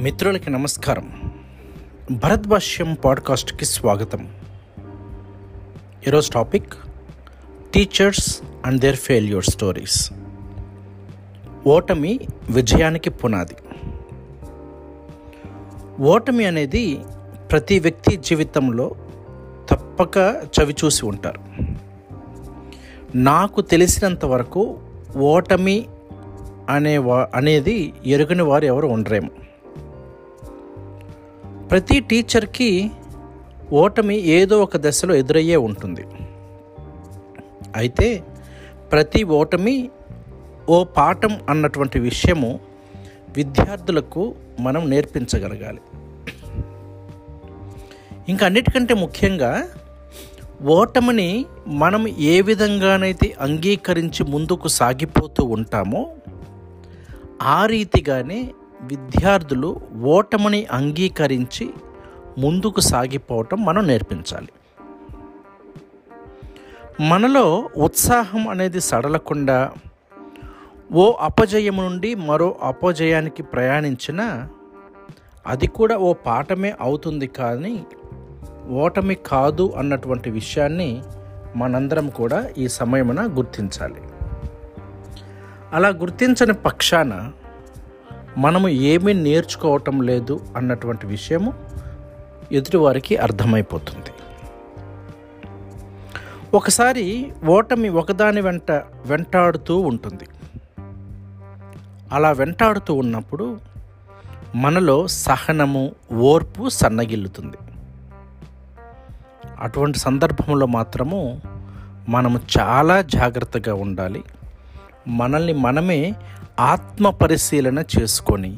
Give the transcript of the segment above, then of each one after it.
మిత్రులకి నమస్కారం. భరద్భాష్యం పాడ్కాస్ట్కి స్వాగతం. ఈరోజు topic teachers and their failure stories. ఓటమి విజయానికి పునాది. ఓటమి అనేది ప్రతి వ్యక్తి జీవితంలో తప్పక చవిచూసి ఉంటారు. నాకు తెలిసినంత వరకు ఓటమి అనే అనేది ఎరుగని వారు ఎవరు ఉండరేమో. ప్రతి టీచర్కి ఓటమి ఏదో ఒక దశలో ఎదురయ్యే ఉంటుంది. అయితే ప్రతి ఓటమి ఓ పాఠం అన్నటువంటి విషయము విద్యార్థులకు మనం నేర్పించగలగాలి. ఇంకా అన్నిటికంటే ముఖ్యంగా ఓటమిని మనం ఏ విధంగానైతే అంగీకరించి ముందుకు సాగిపోతూ ఉంటామో ఆ రీతిగానే విద్యార్థులు ఓటమిని అంగీకరించి ముందుకు సాగిపోవటం మనం నేర్పించాలి. మనలో ఉత్సాహం అనేది సడలకుండా ఓ అపజయం నుండి మరో అపజయానికి ప్రయాణించిన అది కూడా ఓ పాఠమే అవుతుంది కానీ ఓటమి కాదు అన్నటువంటి విషయాన్ని మనందరం కూడా ఈ సమయమున గుర్తించాలి. అలా గుర్తించని పక్షాన మనము ఏమీ నేర్చుకోవటం లేదు అన్నటువంటి విషయము ఎదుటివారికి అర్థమైపోతుంది. ఒకసారి ఓటమి ఒకదాని వెంట వెంటాడుతూ ఉంటుంది. అలా వెంటాడుతూ ఉన్నప్పుడు మనలో సహనము ఓర్పు సన్నగిల్లుతుంది. అటువంటి సందర్భంలో మాత్రము మనము చాలా జాగ్రత్తగా ఉండాలి. మనల్ని మనమే ఆత్మ పరిశీలన చేసుకొని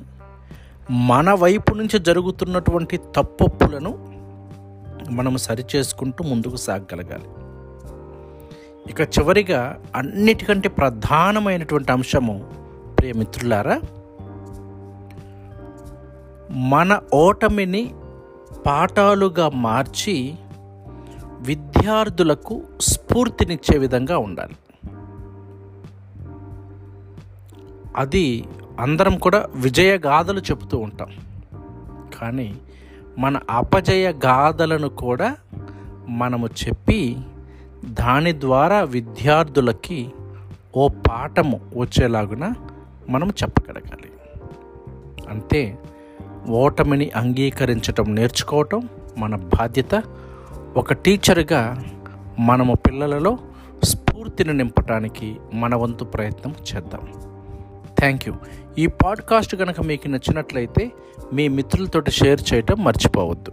మన వైపు నుంచి జరుగుతున్నటువంటి తప్పొప్పులను మనము సరిచేసుకుంటూ ముందుకు సాగగలగాలి. ఇక చివరిగా అన్నిటికంటే ప్రధానమైనటువంటి అంశము ప్రియమిత్రులారా మన ఓటమిని పాఠాలుగా మార్చి విద్యార్థులకు స్ఫూర్తినిచ్చే విధంగా ఉండాలి. అది అందరం కూడా విజయ గాథలు చెబుతూ ఉంటాం. కానీ మన అపజయ గాథలను కూడా మనము చెప్పి దాని ద్వారా విద్యార్థులకి ఓ పాఠము వచ్చేలాగున మనం చెప్పగలగాలి. అంతే ఓటమిని అంగీకరించటం నేర్చుకోవటం మన బాధ్యత. ఒక టీచర్గా మనము పిల్లలలో స్ఫూర్తిని నింపటానికి మన వంతు ప్రయత్నం చేద్దాం. Thank you. ఈ పాడ్కాస్ట్ కనుక మీకు నచ్చినట్లయితే మీ మిత్రులతోటి షేర్ చేయటం మర్చిపోవద్దు.